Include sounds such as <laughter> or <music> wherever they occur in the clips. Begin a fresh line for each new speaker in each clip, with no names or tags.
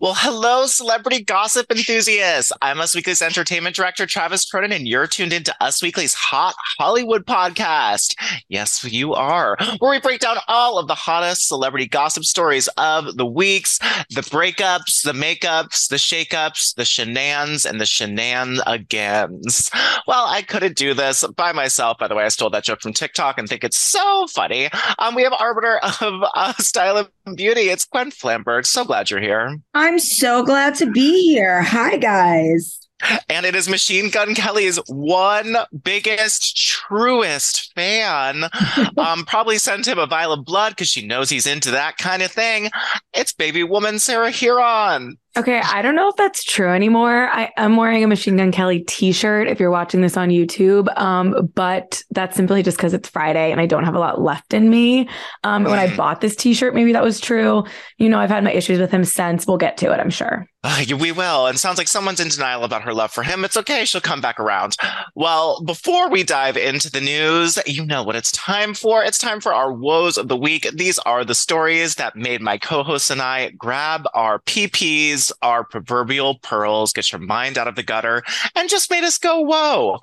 Well, hello, celebrity gossip enthusiasts. I'm Us Weekly's entertainment director, Travis Cronin, and you're tuned into Us Weekly's Hot Hollywood podcast. Yes, you are, where we break down all of the hottest celebrity gossip stories of the weeks, the breakups, the makeups, the shakeups, the shenanigans, and the shenanigans. Well, I couldn't do this by myself. By the way, I stole that joke from TikTok and think it's so funny. Um, we have arbiter of uh, style and beauty. It's Gwen Flamberg. So glad you're here.
I'm so glad to be here. Hi, guys.
And it is Machine Gun Kelly's one biggest, truest fan. <laughs> um, probably sent him a vial of blood because she knows he's into that kind of thing. It's baby woman Sarah Hearon.
Okay, I don't know if that's true anymore. I, am wearing a Machine Gun Kelly t-shirt if you're watching this on YouTube. Um, but that's simply just because it's Friday and I don't have a lot left in me. Um, when I mm. bought this t-shirt, maybe that was true. You know, I've had my issues with him since. We'll get to it, I'm sure.
Uh, we will. And sounds like someone's in denial about her love for him. It's okay. She'll come back around. Well, before we dive into the news, you know what it's time for. It's time for our woes of the week. These are the stories that made my co-hosts and I grab our PPs, our proverbial pearls, get your mind out of the gutter, and just made us go, whoa.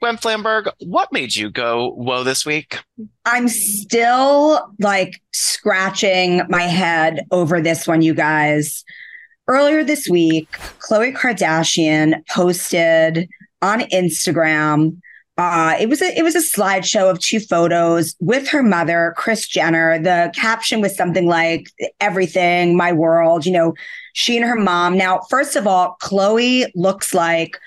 Gwen Flamberg, what made you go whoa this week?
I'm still like scratching my head over this one, you guys. Earlier this week, Khloe Kardashian posted on Instagram. Uh, it was a it was a slideshow of two photos with her mother, Kris Jenner. The caption was something like "Everything, my world." You know, she and her mom. Now, first of all, Khloe looks like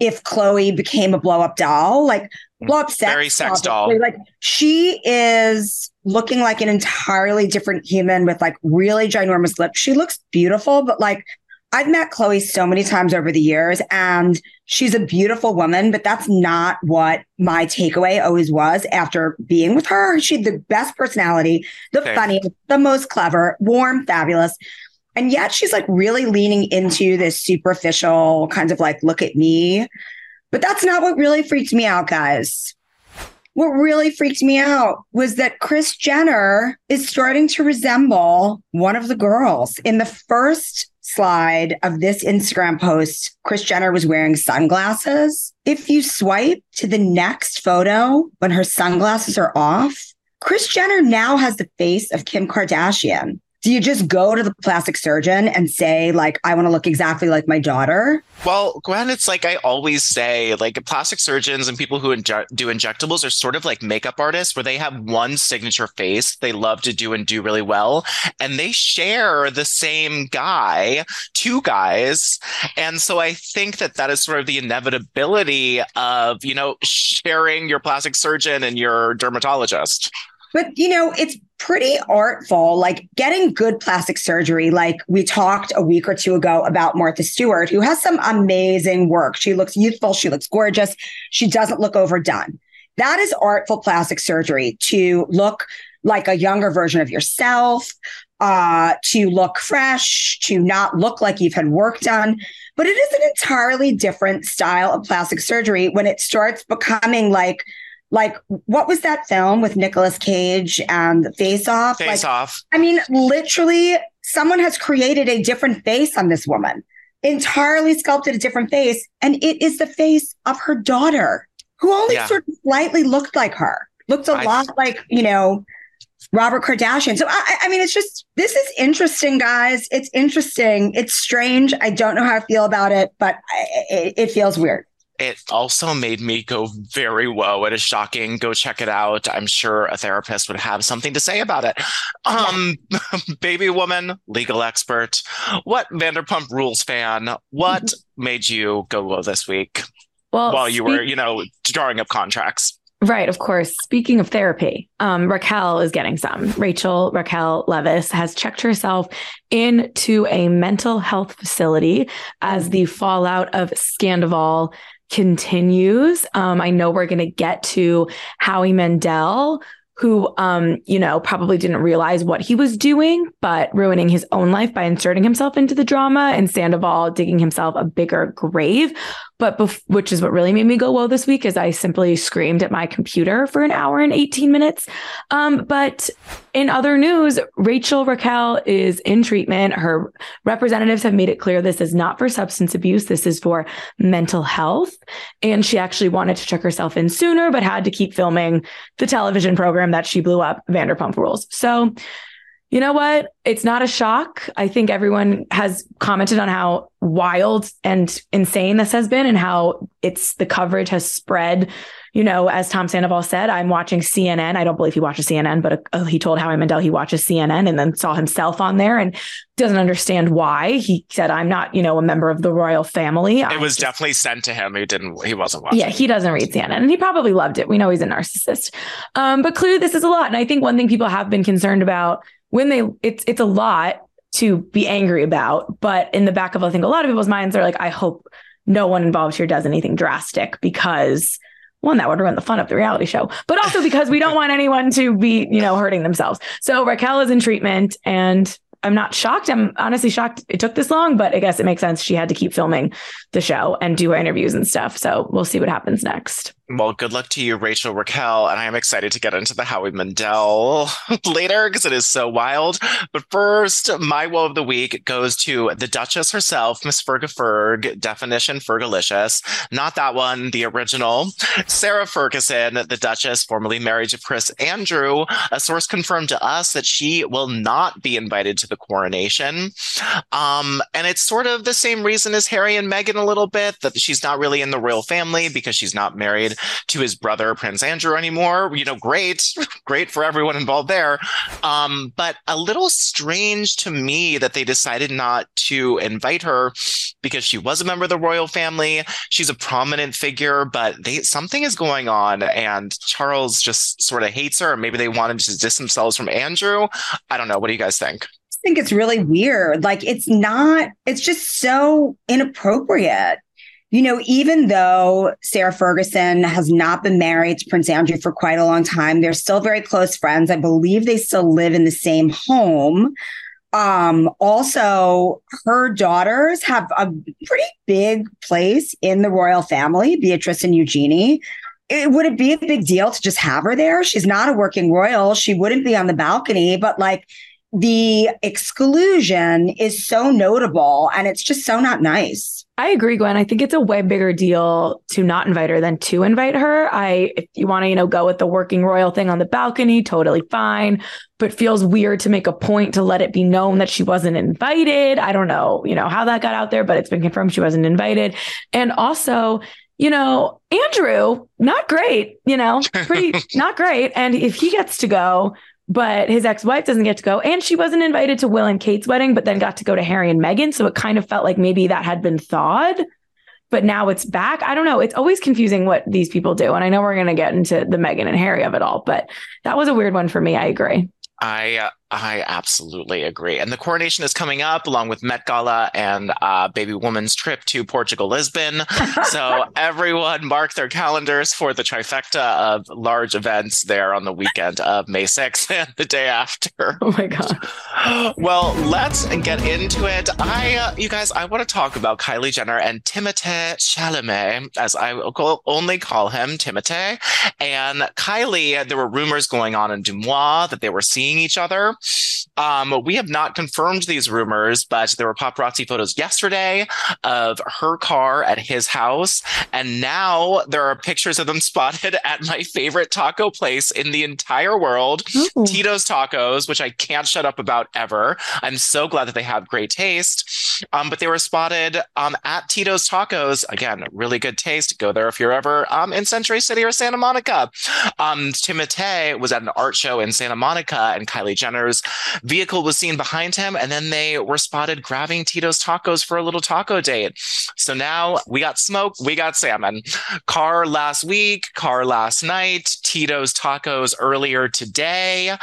if Khloe became a blow up doll, like blow up sex,
very sex doll.
Like she is looking like an entirely different human with like really ginormous lips. She looks beautiful, but like I've met Khloe so many times over the years and she's a beautiful woman, but that's not what my takeaway always was after being with her. She had the best personality, the okay. funniest, the most clever, warm, fabulous. And yet she's like really leaning into this superficial kind of like, look at me. But that's not what really freaked me out, guys. What really freaked me out was that Kris Jenner is starting to resemble one of the girls. In the first slide of this Instagram post, Kris Jenner was wearing sunglasses. If you swipe to the next photo when her sunglasses are off, Kris Jenner now has the face of Kim Kardashian do you just go to the plastic surgeon and say like i want to look exactly like my daughter?
Well gwen it's like i always say like plastic surgeons and people who do injectables are sort of like makeup artists where they have one signature face they love to do and do really well and they share the same guy two guys and so i think that that is sort of the inevitability of you know sharing your plastic surgeon and your dermatologist
but you know, it's pretty artful, like getting good plastic surgery. Like we talked a week or two ago about Martha Stewart, who has some amazing work. She looks youthful, she looks gorgeous, she doesn't look overdone. That is artful plastic surgery to look like a younger version of yourself, uh, to look fresh, to not look like you've had work done. But it is an entirely different style of plastic surgery when it starts becoming like Like, what was that film with Nicolas Cage and Face Off?
Face
like,
off.
I mean, literally, someone has created a different face on this woman, entirely sculpted a different face. And it is the face of her daughter, who only
Yeah.
sort of slightly looked like her, looked a
I-
lot like, you know, Robert Kardashian. So, I, I mean, it's just, this is interesting, guys. It's interesting. It's strange. I don't know how I feel about it, but I, it, it feels weird.
It also made me go very whoa. It is shocking. Go check it out. I'm sure a therapist would have something to say about it. Um, <laughs> baby woman, legal expert. What Vanderpump Rules fan? What made you go whoa this week
Well,
while you were, you know, drawing up contracts?
Right, of course. Speaking of therapy, um, Raquel is getting some. Rachel Raquel Leviss has checked herself into a mental health facility as the fallout of Scandoval continues. Um, I know we're going to get to Howie Mandel, who, um, you know, probably didn't realize what he was doing, but ruining his own life by inserting himself into the drama, and Sandoval digging himself a bigger grave. But bef- which is what really made me go whoa this week is I simply screamed at my computer for an hour and 18 minutes. Um, but in other news, Rachel Raquel is in treatment. Her representatives have made it clear this is not for substance abuse. This is for mental health. And she actually wanted to check herself in sooner, but had to keep filming the television program that she blew up, Vanderpump Rules. So you know what? It's not a shock. I think everyone has commented on how wild and insane this has been and how it's the coverage has spread. You know, as Tom Sandoval said, I'm watching CNN. I don't believe he watches CNN, but uh, he told Howie Mandel he watches CNN and then saw himself on there and doesn't understand why. He said, I'm not, you know, a member of the royal family.
It was definitely sent to him. He didn't. He wasn't watching.
Yeah, he doesn't read CNN and he probably loved it. We know he's a narcissist. Um, but clearly this is a lot. And I think one thing people have been concerned about when they it's it's a lot to be angry about, but in the back of I think a lot of people's minds are like, I hope no one involved here does anything drastic because one, that would ruin the fun of the reality show, but also because we don't want anyone to be, you know, hurting themselves. So Raquel is in treatment and I'm not shocked. I'm honestly shocked it took this long, but I guess it makes sense. She had to keep filming the show and do her interviews and stuff. So we'll see what happens next.
Well, good luck to you, Rachel Raquel. And I am excited to get into the Howie Mandel <laughs> later because it is so wild. But first, my woe of the week goes to the Duchess herself, Miss Ferga Ferg, definition Fergalicious. Not that one, the original. Sarah Ferguson, the Duchess, formerly married to Prince Andrew. A source confirmed to us that she will not be invited to the coronation. Um, and it's sort of the same reason as Harry and Meghan a little bit, that she's not really in the royal family because she's not married to his brother Prince Andrew anymore. You know, great, <laughs> great for everyone involved there. Um, but a little strange to me that they decided not to invite her because she was a member of the royal family. She's a prominent figure, but they something is going on, and Charles just sort of hates her. Maybe they wanted to distance themselves from Andrew. I don't know. What do you guys think?
I think it's really weird. Like it's not, it's just so inappropriate. You know, even though Sarah Ferguson has not been married to Prince Andrew for quite a long time, they're still very close friends. I believe they still live in the same home. Um, also, her daughters have a pretty big place in the royal family, Beatrice and Eugenie. It, would it be a big deal to just have her there? She's not a working royal. She wouldn't be on the balcony, but like the exclusion is so notable and it's just so not nice.
I agree, Gwen. I think it's a way bigger deal to not invite her than to invite her. I, if you want to, you know, go with the working royal thing on the balcony, totally fine. But feels weird to make a point to let it be known that she wasn't invited. I don't know, you know, how that got out there, but it's been confirmed she wasn't invited. And also, you know, Andrew, not great, you know, pretty <laughs> not great. And if he gets to go, but his ex-wife doesn't get to go. And she wasn't invited to will and kate's wedding but then got to go to harry and meghan. So it kind of felt like maybe that had been thawed but now it's back. I don't know. It's always confusing what these people do. And i know we're going to get into the meghan and harry of it all but that was a weird one for me. I agree.
I uh, I absolutely agree. And the coronation is coming up along with Met Gala and uh, Baby Woman's trip to Portugal, Lisbon. <laughs> so everyone mark their calendars for the trifecta of large events there on the weekend of May 6th <laughs> and the day after.
Oh my God. <gasps>
Well, let's get into it. I, uh, you guys, I want to talk about Kylie Jenner and Timothée Chalamet, as I will only call him Timothée. And Kylie, there were rumors going on in Deuxmoi that they were seeing each other. Um, we have not confirmed these rumors, but there were paparazzi photos yesterday of her car at his house. And now there are pictures of them <laughs> spotted at my favorite taco place in the entire world, Ooh. Tito's Tacos, which I can't shut up about ever. I'm so glad that they have great taste. Um, but they were spotted um, at Tito's Tacos. Again, really good taste. Go there if you're ever um, in Century City or Santa Monica. Um, Timothée was at an art show in Santa Monica, and Kylie Vehicle was seen behind him, and then they were spotted grabbing Tito's tacos for a little taco date. So now we got smoke, we got salmon. Car last week, car last night, Tito's tacos earlier today.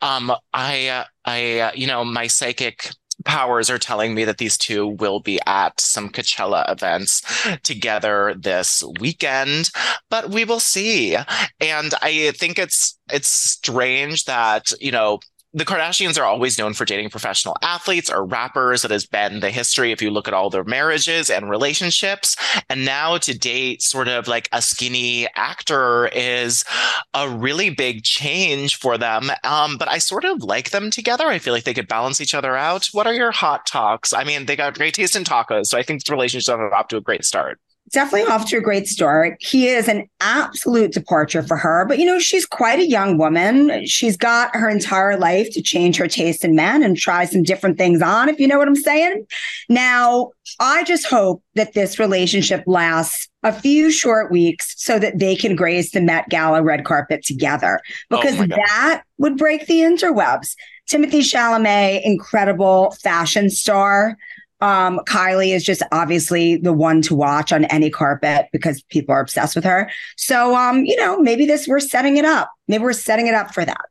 Um, I, I, you know, my psychic powers are telling me that these two will be at some Coachella events together this weekend, but we will see. And I think it's it's strange that, you know, the Kardashians are always known for dating professional athletes or rappers. That has been the history if you look at all their marriages and relationships. And now to date sort of like a skinny actor is a really big change for them. Um, but I sort of like them together. I feel like they could balance each other out. What are your hot talks? I mean, they got great taste in tacos. So I think the relationship are off to a great start
definitely off to a great start. He is an absolute departure for her, but you know, she's quite a young woman. She's got her entire life to change her taste in men and try some different things on, if you know what I'm saying. Now, I just hope that this relationship lasts a few short weeks so that they can grace the Met Gala red carpet together oh because oh that would break the interwebs. Timothée Chalamet, incredible fashion star. Um, Kylie is just obviously the one to watch on any carpet because people are obsessed with her. So, um, you know, maybe this we're setting it up. Maybe we're setting it up for that.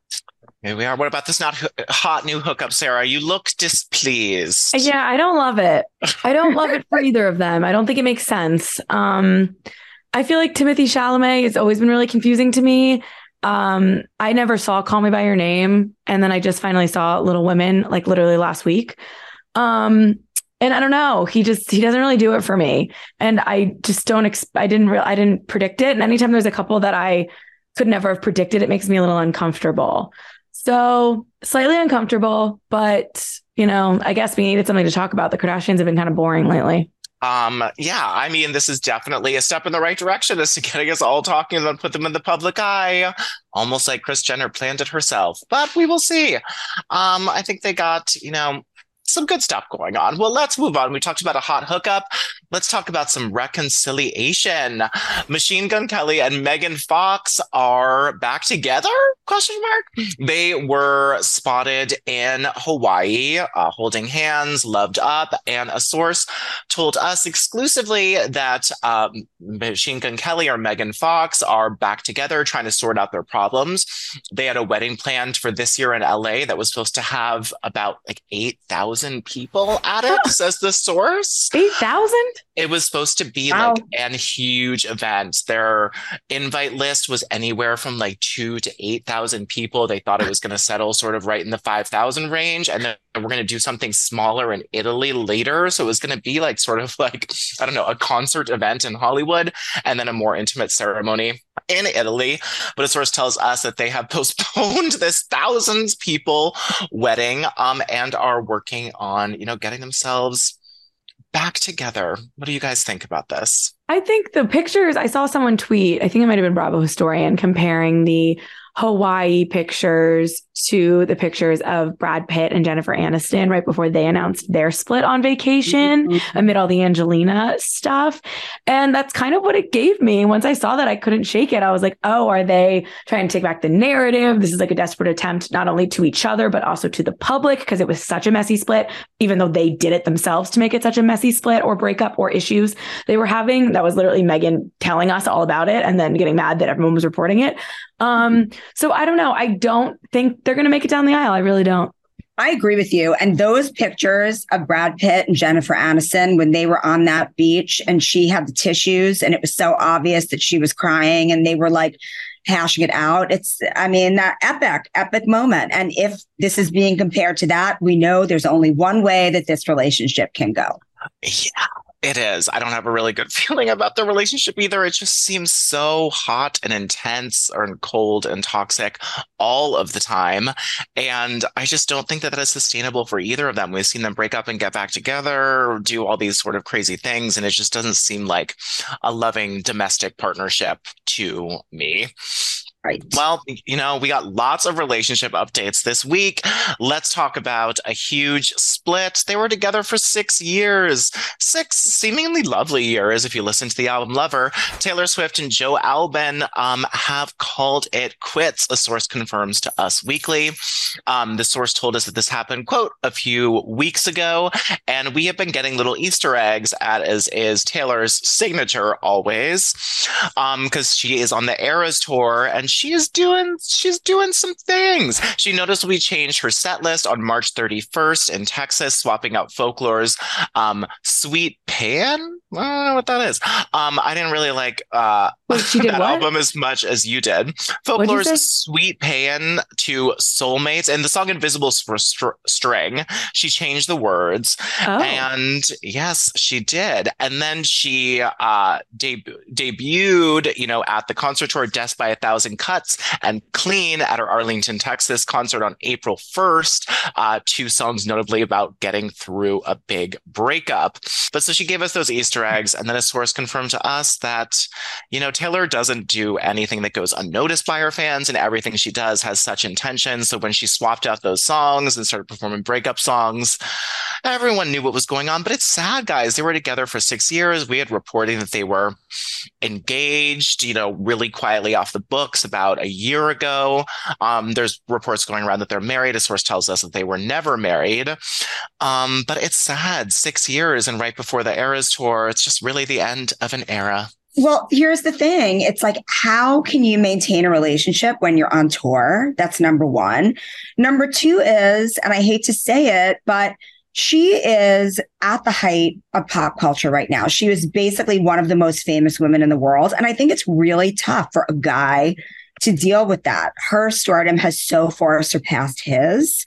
Here we are. What about this not hot new hookup, Sarah? You look displeased.
Yeah, I don't love it. I don't love it for either of them. I don't think it makes sense. Um, I feel like Timothée Chalamet has always been really confusing to me. Um, I never saw Call Me by Your Name, and then I just finally saw Little Women like literally last week. Um, and I don't know, he just he doesn't really do it for me, and I just don't. Ex- I didn't real I didn't predict it. And anytime there's a couple that I could never have predicted, it makes me a little uncomfortable. So slightly uncomfortable, but you know, I guess we needed something to talk about. The Kardashians have been kind of boring lately.
Um, yeah, I mean, this is definitely a step in the right direction as to getting us all talking about put them in the public eye, almost like Kris Jenner planned it herself. But we will see. Um, I think they got, you know, some good stuff going on. Well, let's move on. We talked about a hot hookup. Let's talk about some reconciliation. Machine Gun Kelly and Megan Fox are back together? Question mark. They were spotted in Hawaii, uh, holding hands, loved up, and a source told us exclusively that um, Machine Gun Kelly or Megan Fox are back together, trying to sort out their problems. They had a wedding planned for this year in LA that was supposed to have about like eight thousand people at it, says the source.
Eight thousand?
It was supposed to be wow. like an huge event. Their invite list was anywhere from like two to 8,000 people. They thought it was going to settle sort of right in the 5,000 range. And then we're going to do something smaller in Italy later. So it was going to be like sort of like, I don't know, a concert event in Hollywood and then a more intimate ceremony in Italy. But a source tells us that they have <laughs> postponed this thousands people wedding um, and are working on, you know, getting themselves back together. What do you guys think about this?
I think the pictures, I saw someone tweet, I think it might have been Bravo Historian, comparing the Hawaii pictures to the pictures of Brad Pitt and Jennifer Aniston right before they announced their split on vacation mm-hmm. amid all the Angelina stuff. And that's kind of what it gave me. Once I saw that, I couldn't shake it. I was like, oh, are they trying to take back the narrative? This is like a desperate attempt, not only to each other, but also to the public, because it was such a messy split, even though they did it themselves to make it such a messy split or breakup or issues they were having. That was literally Megan telling us all about it and then getting mad that everyone was reporting it. Um, so I don't know. I don't think they're going to make it down the aisle. I really don't.
I agree with you. And those pictures of Brad Pitt and Jennifer Aniston when they were on that beach and she had the tissues and it was so obvious that she was crying and they were like hashing it out. It's, I mean, that epic, epic moment. And if this is being compared to that, we know there's only one way that this relationship can go.
Yeah. It is. I don't have a really good <laughs> feeling about the relationship either. It just seems so hot and intense or cold and toxic all of the time. And I just don't think that that is sustainable for either of them. We've seen them break up and get back together, do all these sort of crazy things. And it just doesn't seem like a loving domestic partnership to me.
Right.
Well, you know, we got lots of relationship updates this week. Let's talk about a huge split. They were together for six years, six seemingly lovely years. If you listen to the album Lover, Taylor Swift and Joe Alwyn um, have called it quits. A source confirms to Us Weekly. Um, the source told us that this happened, quote, a few weeks ago, and we have been getting little Easter eggs at as is Taylor's signature always, because um, she is on the Eras tour and she is doing she's doing some things. She noticed we changed her set list on March 31st in Texas, swapping out Folklore's um, Sweet Pan. I don't know what that is. Um, I didn't really like uh,
Wait, she did
that
what?
album as much as you did. Folklore's Sweet Pan to Soulmates and the song Invisible for str- String. She changed the words.
Oh.
And yes, she did. And then she uh, deb- debuted, you know, at the concert tour Death by a Thousand Cuts and Clean at her Arlington, Texas concert on April 1st. Uh, two songs notably about getting through a big breakup. But so she gave us those Easter eggs. And then a source confirmed to us that, you know, Taylor doesn't do anything that goes unnoticed by her fans, and everything she does has such intention. So when she swapped out those songs and started performing breakup songs, everyone knew what was going on. But it's sad, guys. They were together for six years. We had reporting that they were engaged, you know, really quietly off the books about a year ago. Um, there's reports going around that they're married. A source tells us that they were never married. Um, but it's sad. Six years, and right before the Eras tour, it's just really the end of an era.
Well, here's the thing. It's like, how can you maintain a relationship when you're on tour? That's number one. Number two is, and I hate to say it, but she is at the height of pop culture right now. She is basically one of the most famous women in the world. And I think it's really tough for a guy to deal with that. Her stardom has so far surpassed his.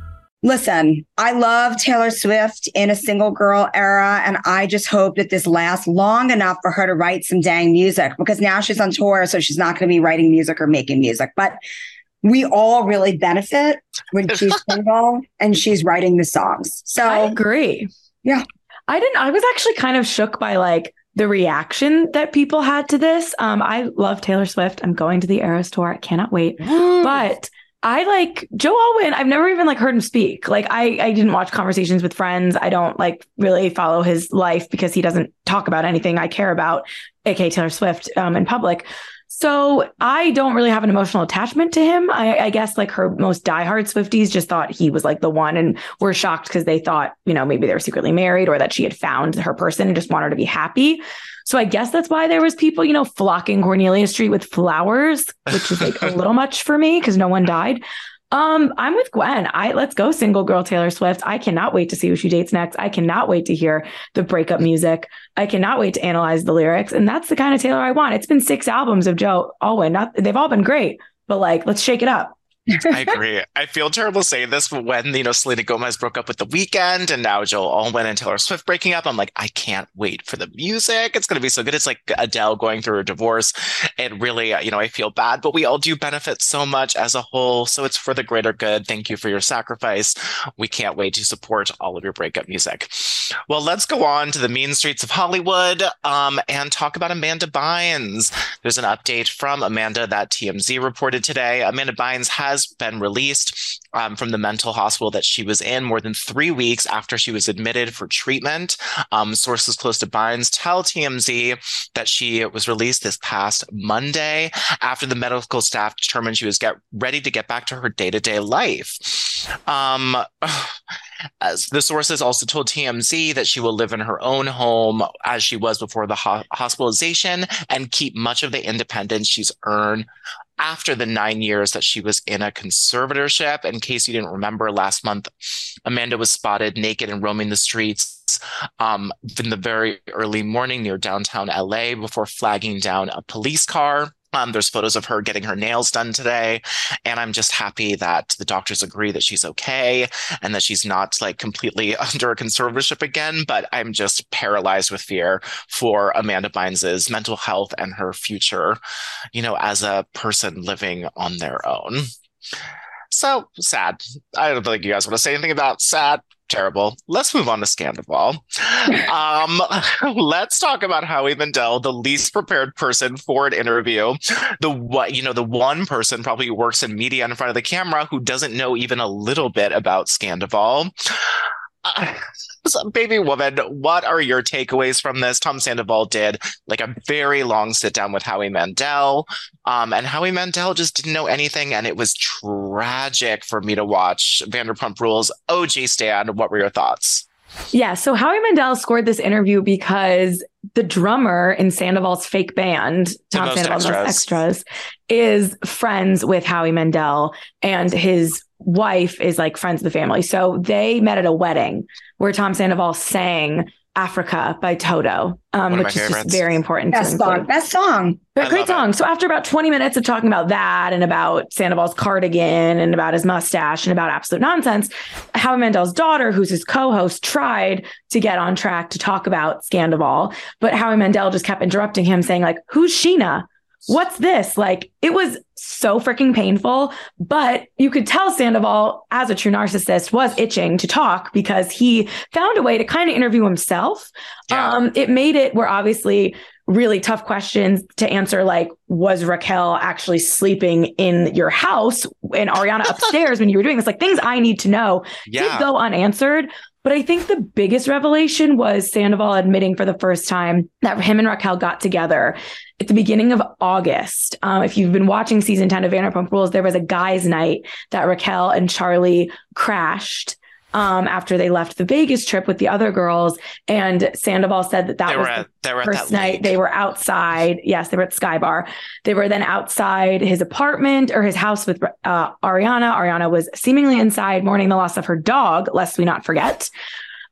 Listen, I love Taylor Swift in a single girl era, and I just hope that this lasts long enough for her to write some dang music because now she's on tour, so she's not going to be writing music or making music. But we all really benefit when <laughs> she's single and she's writing the songs. So
I agree.
Yeah.
I didn't, I was actually kind of shook by like the reaction that people had to this. Um, I love Taylor Swift. I'm going to the Eras tour. I cannot wait. <gasps> but I like Joe Alwyn. I've never even like heard him speak. Like I, I didn't watch conversations with friends. I don't like really follow his life because he doesn't talk about anything I care about, aka Taylor Swift, um, in public. So I don't really have an emotional attachment to him. I, I guess like her most diehard Swifties just thought he was like the one and were shocked because they thought, you know, maybe they were secretly married or that she had found her person and just wanted to be happy. So I guess that's why there was people, you know, flocking Cornelia Street with flowers, which is like a <laughs> little much for me because no one died. Um, I'm with Gwen. I let's go single girl Taylor Swift. I cannot wait to see who she dates next. I cannot wait to hear the breakup music. I cannot wait to analyze the lyrics. And that's the kind of Taylor I want. It's been six albums of Joe Alwyn. Not they've all been great, but like let's shake it up.
I agree. I feel terrible saying this, but when you know Selena Gomez broke up with The Weeknd, and now Joel Alwyn and Taylor Swift breaking up, I'm like, I can't wait for the music. It's going to be so good. It's like Adele going through a divorce. and really, you know, I feel bad, but we all do benefit so much as a whole. So it's for the greater good. Thank you for your sacrifice. We can't wait to support all of your breakup music. Well, let's go on to the mean streets of Hollywood um, and talk about Amanda Bynes. There's an update from Amanda that TMZ reported today. Amanda Bynes has has been released um, from the mental hospital that she was in more than three weeks after she was admitted for treatment. Um, sources close to Bynes tell TMZ that she was released this past Monday after the medical staff determined she was get ready to get back to her day to day life. Um, <sighs> the sources also told TMZ that she will live in her own home as she was before the ho- hospitalization and keep much of the independence she's earned after the nine years that she was in a conservatorship. In case you didn't remember, last month, Amanda was spotted naked and roaming the streets um, in the very early morning near downtown LA before flagging down a police car. Um, there's photos of her getting her nails done today. And I'm just happy that the doctors agree that she's okay and that she's not like completely <laughs> under a conservatorship again. But I'm just paralyzed with fear for Amanda Bynes's mental health and her future, you know, as a person living on their own. So sad. I don't think you guys want to say anything about sad terrible. Let's move on to Scandoval. um, <laughs> let's talk about Howie Mandel, the least prepared person for an interview. The what you know, the one person probably works in media in front of the camera who doesn't know even a little bit about Scandoval. Uh, baby woman, what are your takeaways from this? Tom Sandoval did like a very long sit down with Howie Mandel. Um, and Howie Mandel just didn't know anything. And it was tragic for me to watch Vanderpump Rules. OG Stan, what were your thoughts?
Yeah. So Howie Mandel scored this interview because the drummer in Sandoval's fake band, Tom Sandoval's extras. extras, is friends with Howie Mandel and his wife is like friends of the family. So they met at a wedding where Tom Sandoval sang Africa by Toto, um, which is just very important.
Best song. Best song.
But great song. It. So after about 20 minutes of talking about that and about Sandoval's cardigan and about his mustache and about absolute nonsense, Howie Mandel's daughter, who's his co-host, tried to get on track to talk about Scandoval, but Howie Mandel just kept interrupting him, saying like, "Who's Scheana? What's this? Like it was so freaking painful, but you could tell Sandoval, as a true narcissist, was itching to talk because he found a way to kind of interview himself. Yeah. Um, it made it where obviously really tough questions to answer, like, was Raquel actually sleeping in your house and Ariana <laughs> upstairs when you were doing this? Like things I need to know yeah. did go unanswered. But I think the biggest revelation was Sandoval admitting for the first time that him and Raquel got together at the beginning of August. Um, if you've been watching season 10 of Vanderpump Rules, there was a guys' night that Raquel and Charlie crashed um, after they left the Vegas trip with the other girls. And Sandoval said that that they was at, the first night they were outside. Yes, they were at Sky Bar. They were then outside his apartment or his house with uh, Ariana. Ariana was seemingly inside mourning the loss of her dog, lest we not forget.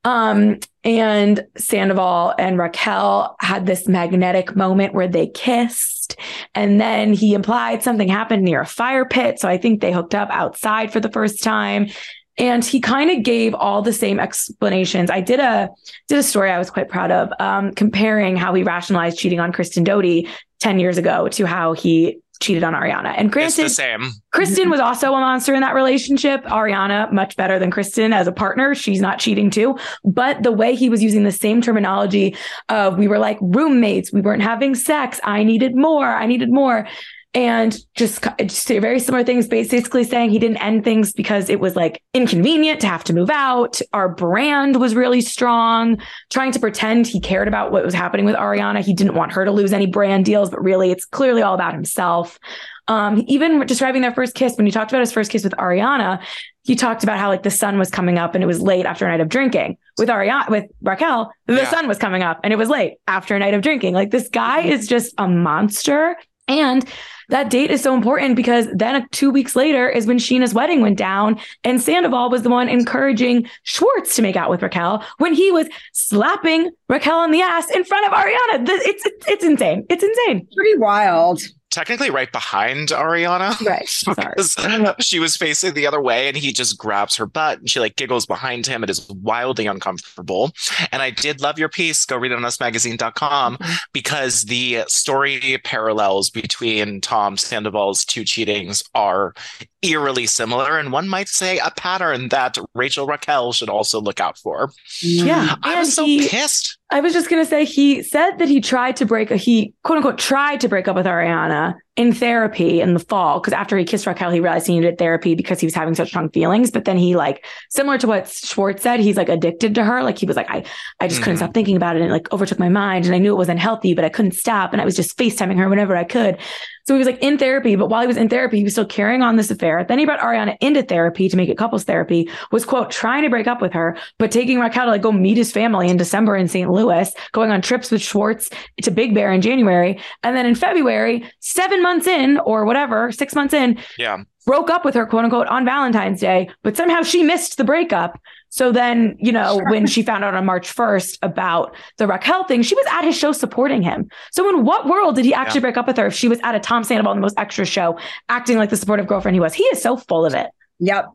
Um, and Sandoval and Raquel had this magnetic moment where they kissed. And then he implied something happened near a fire pit. So I think they hooked up outside for the first time. And he kind of gave all the same explanations. I did a did a story I was quite proud of, um, comparing how he rationalized cheating on Kristen Doute 10 years ago to how he cheated on Ariana. And granted,
it's the same.
Kristen was also a monster in that relationship. Ariana, much better than Kristen as a partner. She's not cheating too. But the way he was using the same terminology of we were like roommates, we weren't having sex. I needed more. I needed more and just, just very similar things, basically saying he didn't end things because it was like inconvenient to have to move out. Our brand was really strong, trying to pretend he cared about what was happening with Ariana. He didn't want her to lose any brand deals, but really it's clearly all about himself. Um, even describing their first kiss, when he talked about his first kiss with Ariana, he talked about how like the sun was coming up and it was late after a night of drinking. With Ariana, with Raquel, the yeah. sun was coming up and it was late after a night of drinking. Like this guy is just a monster. And that date is so important because then two weeks later is when Scheana's wedding went down, and Sandoval was the one encouraging Schwartz to make out with Raquel when he was slapping Raquel on the ass in front of Ariana. It's it's, it's insane. It's insane.
Pretty wild.
Technically right behind Ariana.
Right. <laughs> Sorry.
she was facing the other way and he just grabs her butt and she like giggles behind him. It is wildly uncomfortable. And I did love your piece. Go read it on usmagazine.com
Mm-hmm.
because the story parallels between Tom Sandoval's two cheatings are eerily similar. And one might say a pattern that Rachel Raquel should also look out for.
Yeah.
I
And
was so
he-
pissed.
I was just gonna say he said that he tried to break a he quote unquote tried to break up with Ariana in therapy in the fall because after he kissed Raquel he realized he needed therapy because he was having such strong feelings. But then he like similar to what Schwartz said, he's like addicted to her. Like he was like I I just couldn't
Mhm.
stop thinking about it and it, like overtook my mind and I knew it was unhealthy, but I couldn't stop and I was just FaceTiming her whenever I could. So he was like in therapy, but while he was in therapy, he was still carrying on this affair. Then he brought Ariana into therapy to make it couples therapy, was quote, trying to break up with her, but taking Raquel to like go meet his family in December in St. Louis, going on trips with Schwartz to Big Bear in January. And then in February, seven months in or whatever, six months in,
Yeah.
broke up with her, quote unquote, on Valentine's Day, but somehow she missed the breakup. So then, you know, when she found out on March 1st about the Raquel thing, she was at his show supporting him. So in what world did he actually
Yeah.
break up with her if she was at a Tom Sandoval, the most extra show, acting like the supportive girlfriend he was? He is so full of it.
Yep.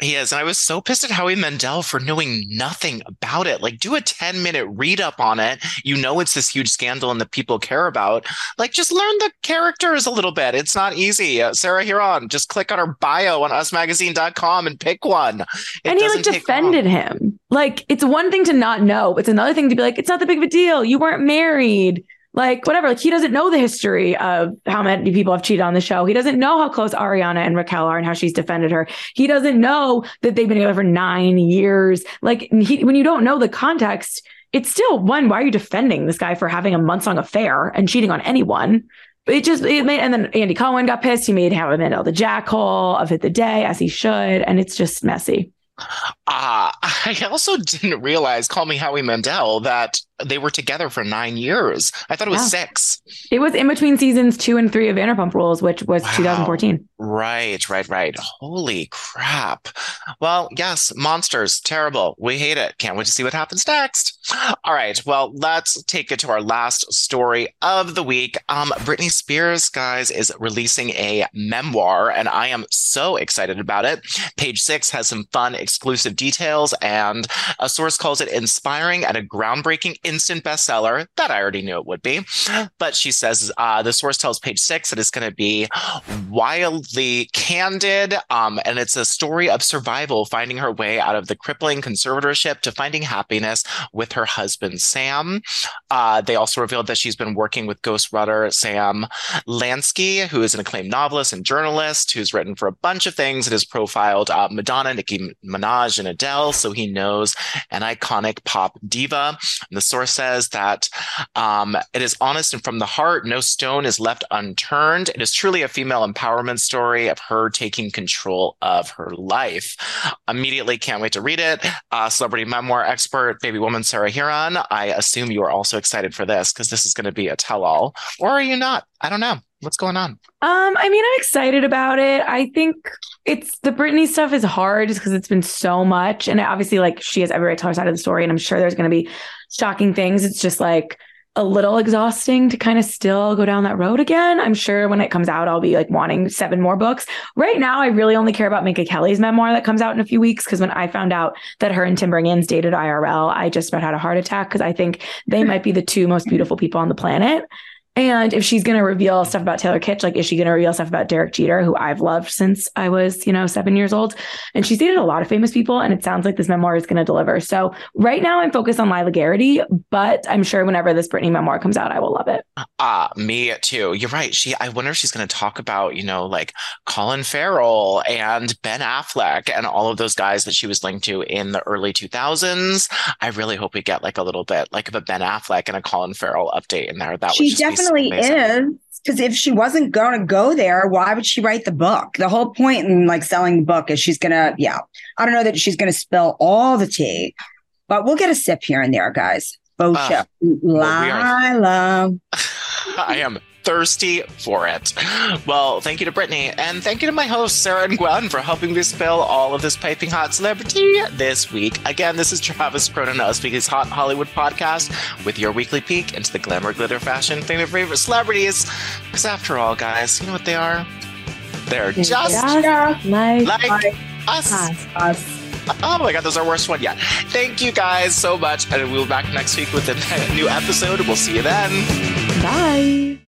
He is. And I was so pissed at Howie Mandel for knowing nothing about it. Like, do a 10 minute read up on it. You know, it's this huge scandal and the people care about. Like, just learn the characters a little bit. It's not easy. Uh, Sarah Hearon, just click on her bio on usmagazine.com and pick one. It
and he like defended him. Like it's one thing to not know, it's another thing to be like, it's not the big of a deal. You weren't married. Like whatever. Like he doesn't know the history of how many people have cheated on the show. He doesn't know how close Ariana and Raquel are and how she's defended her. He doesn't know that they've been together for nine years. Like he, when you don't know the context, it's still one. Why are you defending this guy for having a months long affair and cheating on anyone? It just it made and then Andy Cohen got pissed. He made Howie Mandel the jackhole of hit the day as he should, and it's just messy.
Ah, <laughs> I also didn't realize, call me Howie Mandel, that they were together for nine years. I thought it was
Yeah.
six.
It was in between seasons two and three of Vanderpump Rules, which was
Wow.
2014.
Right, right, right. Holy crap. Well, yes, monsters, terrible. We hate it. Can't wait to see what happens next. <gasps> All right, well, let's take it to our last story of the week. Um, Britney Spears, guys, is releasing a memoir, and I am so excited about it. Page six has some fun exclusive details, and a source calls it inspiring and a groundbreaking instant bestseller. That I already knew it would be. But she says uh, the source tells page six that it's going to be wildly candid. Um, and it's a story of survival, finding her way out of the crippling conservatorship to finding happiness with her husband, Sam. Uh, they also revealed that she's been working with ghostwriter Sam Lansky, who is an acclaimed novelist and journalist who's written for a bunch of things and has profiled uh, Madonna, Nicki Minaj, and Adele. So he knows an iconic pop diva. And the source says that um, it is honest and from the heart. No stone is left unturned. It is truly a female empowerment story of her taking control of her life. Immediately can't wait to read it. Uh, celebrity memoir expert, baby woman Sarah Hearon. I assume you are also excited for this because this is going to be a tell all. Or are you not? I don't know. What's going on?
Um, I mean, I'm excited about it. I think it's the Britney stuff is hard just because it's been so much. And obviously, like she has every right to tell her side of the story, and I'm sure there's gonna be shocking things. It's just like a little exhausting to kind of still go down that road again. I'm sure when it comes out, I'll be like wanting seven more books. Right now, I really only care about Minka Kelly's memoir that comes out in a few weeks. Cause when I found out that her and Tim Riggins dated IRL, I just about had a heart attack because I think they might be the two most beautiful people on the planet. And if she's going to reveal stuff about Taylor Kitsch, like, is she going to reveal stuff about Derek Jeter, who I've loved since I was, you know, seven years old? And she's dated a lot of famous people, and it sounds like this memoir is going to deliver. So right now, I'm focused on Lyla Garrity, but I'm sure whenever this Britney memoir comes out, I will love it.
Ah, me too. You're right. She, I wonder if she's going to talk about, you know, like Colin Farrell and Ben Affleck and all of those guys that she was linked to in the early 2000s. I really hope we get like a little bit like of a Ben Affleck and a Colin Farrell update in there. That would
she
just be so
definitely
amazing.
is. Because if she wasn't going to go there, why would she write the book? The whole point in like selling the book is she's going to, yeah, I don't know that she's going to spill all the tea, but we'll get a sip here and there, guys.
Ah, we are-
Lyla. <laughs>
I am thirsty for it. Well, thank you to Britney, and thank you to my hosts, Sarah and Gwen, for helping me spill all of this piping hot celebrity this week. Again, this is Travis Cronin, Us Weekly's Hot Hollywood podcast, with your weekly peek into the glamour, glitter, fashion, thing of favorite celebrities. Because after all, guys, you know what they are? They're just
Yeah, like,
like us.
us.
Us.
Oh my god, that's our worst one yet. Thank you guys so much, and we'll be back next week with a <laughs> new episode. We'll see you then.
Bye.